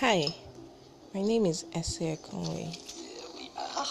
Hi, my name is Essie Conway.